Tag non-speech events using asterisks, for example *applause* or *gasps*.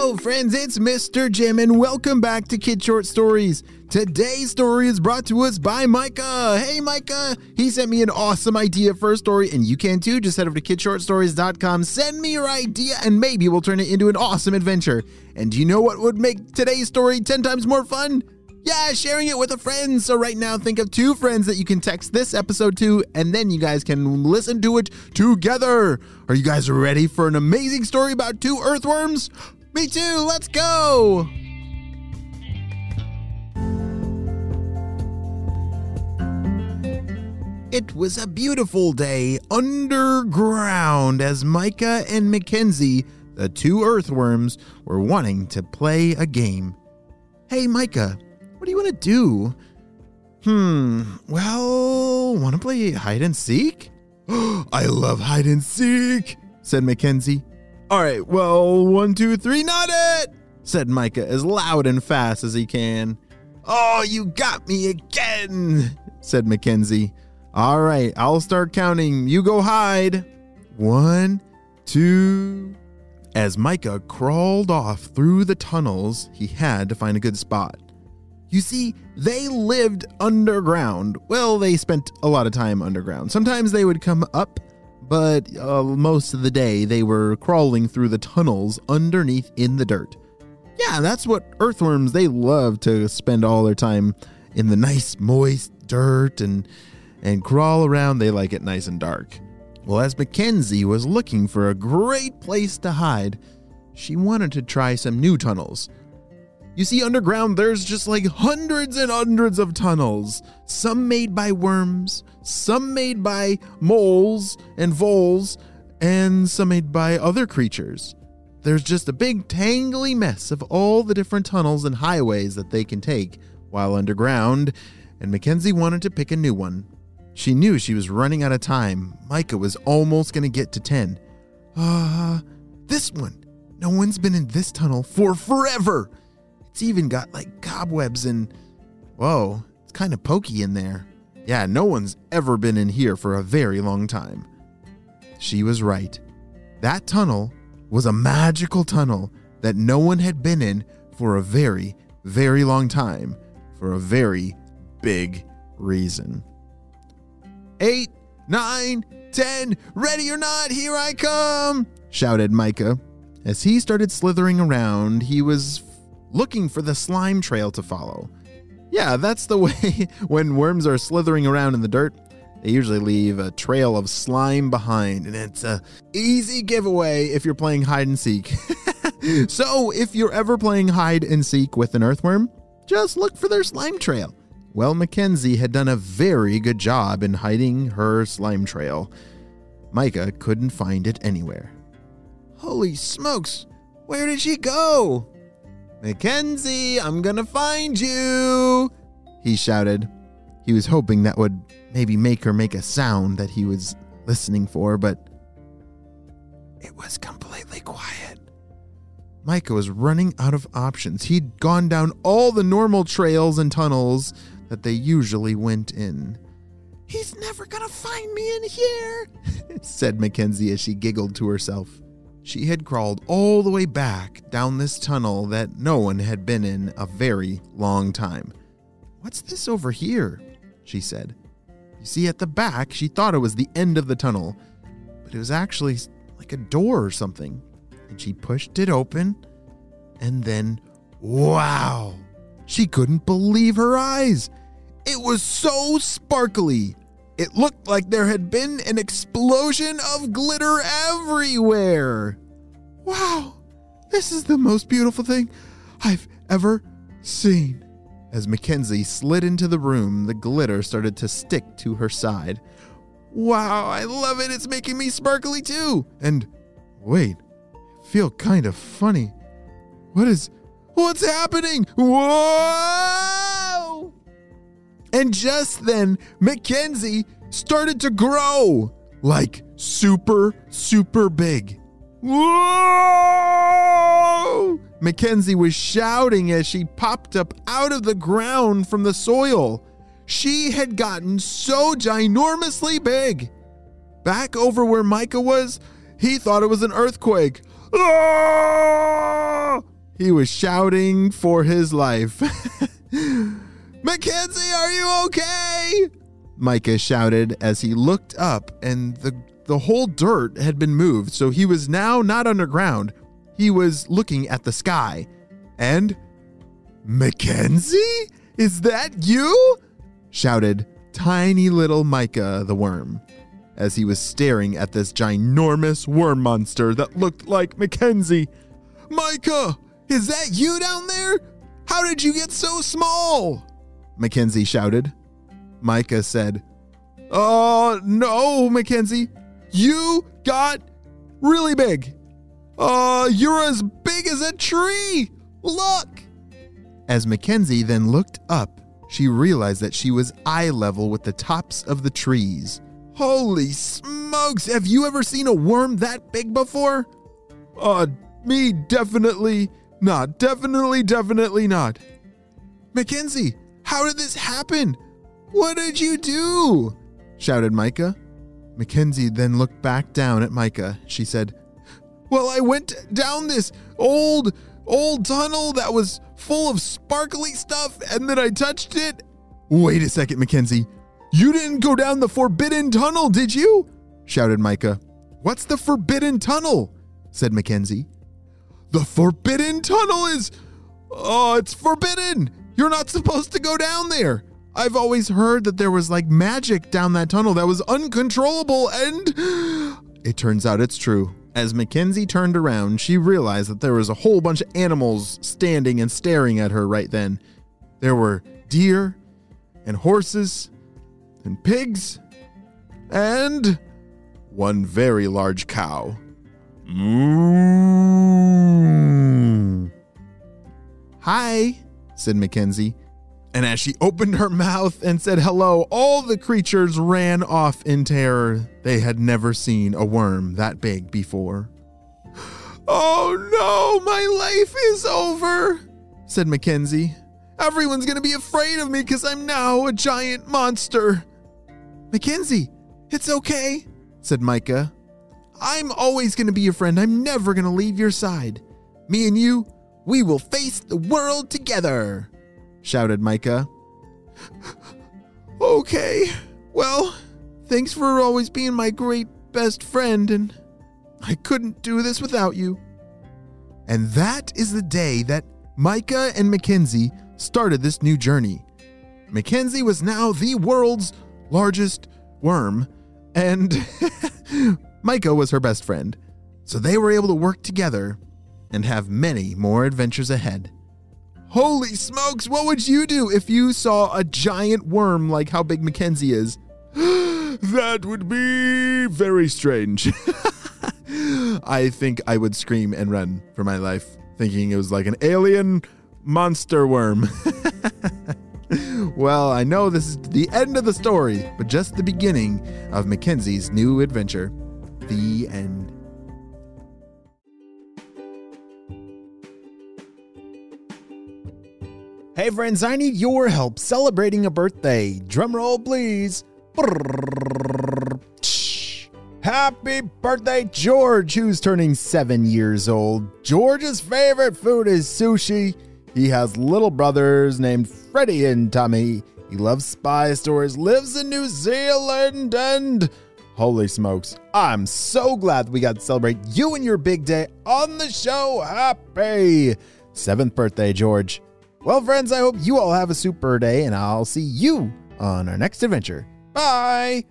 Hello, friends, it's Mr. Jim, and welcome back to Kid Short Stories. Today's story is brought to us by Micah. Hey, Micah! He sent me an awesome idea for a story, and you can too. Just head over to kidshortstories.com, send me your idea, and maybe we'll turn it into an awesome adventure. And do you know what would make today's story 10 times more fun? Yeah, sharing it with a friend. So, right now, think of two friends that you can text this episode to, and then you guys can listen to it together. Are you guys ready for an amazing story about two earthworms? Me too, let's go! It was a beautiful day underground as Micah and Mackenzie, the two earthworms, were wanting to play a game. Hey, Micah, what do you want to do? Hmm, well, want to play hide and seek? *gasps* I love hide and seek, said Mackenzie. All right, well, one, two, three, not it, said Micah as loud and fast as he can. Oh, you got me again, said Mackenzie. All right, I'll start counting. You go hide. One, two. As Micah crawled off through the tunnels, he had to find a good spot. You see, they lived underground. Well, they spent a lot of time underground. Sometimes they would come up, but uh, most of the day they were crawling through the tunnels underneath in the dirt. Yeah, that's what earthworms they love to spend all their time in the nice moist dirt and and crawl around. They like it nice and dark. Well, as Mackenzie was looking for a great place to hide, she wanted to try some new tunnels. You see, underground, there's just like hundreds and hundreds of tunnels, some made by worms, some made by moles and voles, and some made by other creatures. There's just a big tangly mess of all the different tunnels and highways that they can take while underground, and Mackenzie wanted to pick a new one. She knew she was running out of time. Micah was almost going to get to 10. Ah, uh, this one. No one's been in this tunnel for forever. It's even got like cobwebs and. Whoa, it's kind of pokey in there. Yeah, no one's ever been in here for a very long time. She was right. That tunnel was a magical tunnel that no one had been in for a very, very long time for a very big reason. Eight, nine, ten, ready or not, here I come, shouted Micah. As he started slithering around, he was looking for the slime trail to follow. Yeah, that's the *laughs* way when worms are slithering around in the dirt. They usually leave a trail of slime behind, and it's a easy giveaway if you're playing hide and seek. *laughs* so, if you're ever playing hide and seek with an earthworm, just look for their slime trail. Well, Mackenzie had done a very good job in hiding her slime trail. Micah couldn't find it anywhere. Holy smokes! Where did she go? Mackenzie, I'm gonna find you! He shouted. He was hoping that would maybe make her make a sound that he was listening for, but it was completely quiet. Micah was running out of options. He'd gone down all the normal trails and tunnels that they usually went in. He's never gonna find me in here, *laughs* said Mackenzie as she giggled to herself. She had crawled all the way back down this tunnel that no one had been in a very long time. What's this over here? she said. You see, at the back, she thought it was the end of the tunnel, but it was actually like a door or something. And she pushed it open, and then, wow! She couldn't believe her eyes. It was so sparkly. It looked like there had been an explosion of glitter everywhere. Wow, this is the most beautiful thing I've ever seen. As Mackenzie slid into the room, the glitter started to stick to her side. Wow, I love it. It's making me sparkly too. And wait, I feel kind of funny. What is what's happening? Whoa! And just then, Mackenzie started to grow like super, super big. Whoa! Mackenzie was shouting as she popped up out of the ground from the soil. She had gotten so ginormously big. Back over where Micah was, he thought it was an earthquake. Ah! He was shouting for his life. *laughs* Mackenzie, are you okay? Micah shouted as he looked up, and the, the whole dirt had been moved, so he was now not underground. He was looking at the sky. And Mackenzie? Is that you? shouted tiny little Micah the worm as he was staring at this ginormous worm monster that looked like Mackenzie. Micah, is that you down there? How did you get so small? Mackenzie shouted. Micah said, Oh, no, Mackenzie. You got really big. Uh, you're as big as a tree. Look. As Mackenzie then looked up, she realized that she was eye level with the tops of the trees. Holy smokes, have you ever seen a worm that big before? Uh, me definitely not. Definitely, definitely not. Mackenzie, how did this happen? What did you do? shouted Micah. Mackenzie then looked back down at Micah. She said, Well, I went down this old, old tunnel that was full of sparkly stuff, and then I touched it. Wait a second, Mackenzie. You didn't go down the forbidden tunnel, did you? shouted Micah. What's the forbidden tunnel? said Mackenzie. The forbidden tunnel is. Oh, it's forbidden! You're not supposed to go down there! I've always heard that there was like magic down that tunnel that was uncontrollable, and. *gasps* It turns out it's true. As Mackenzie turned around, she realized that there was a whole bunch of animals standing and staring at her right then. There were deer, and horses, and pigs, and one very large cow. Moo. Hi, said Mackenzie. And as she opened her mouth and said hello, all the creatures ran off in terror. They had never seen a worm that big before. Oh no, my life is over, said Mackenzie. Everyone's gonna be afraid of me because I'm now a giant monster. Mackenzie, it's okay, said Micah. I'm always gonna be your friend. I'm never gonna leave your side. Me and you, we will face the world together, shouted Micah. *laughs* okay, well, thanks for always being my great best friend, and I couldn't do this without you. And that is the day that Micah and Mackenzie started this new journey. Mackenzie was now the world's largest worm, and *laughs* Micah was her best friend. So they were able to work together and have many more adventures ahead. Holy smokes, what would you do if you saw a giant worm like how big Mackenzie is? *gasps* that would be very strange. *laughs* I think I would scream and run for my life, thinking it was like an alien monster worm. *laughs* well, I know this is the end of the story, but just the beginning of Mackenzie's new adventure. The end. Hey friends, I need your help celebrating a birthday. Drum roll, please. Happy birthday, George, who's turning seven years old. George's favorite food is sushi. He has little brothers named Freddie and Tommy. He loves spy stories, lives in New Zealand, and holy smokes, I'm so glad we got to celebrate you and your big day on the show. Happy seventh birthday, George. Well, friends, I hope you all have a super day, and I'll see you on our next adventure. Bye.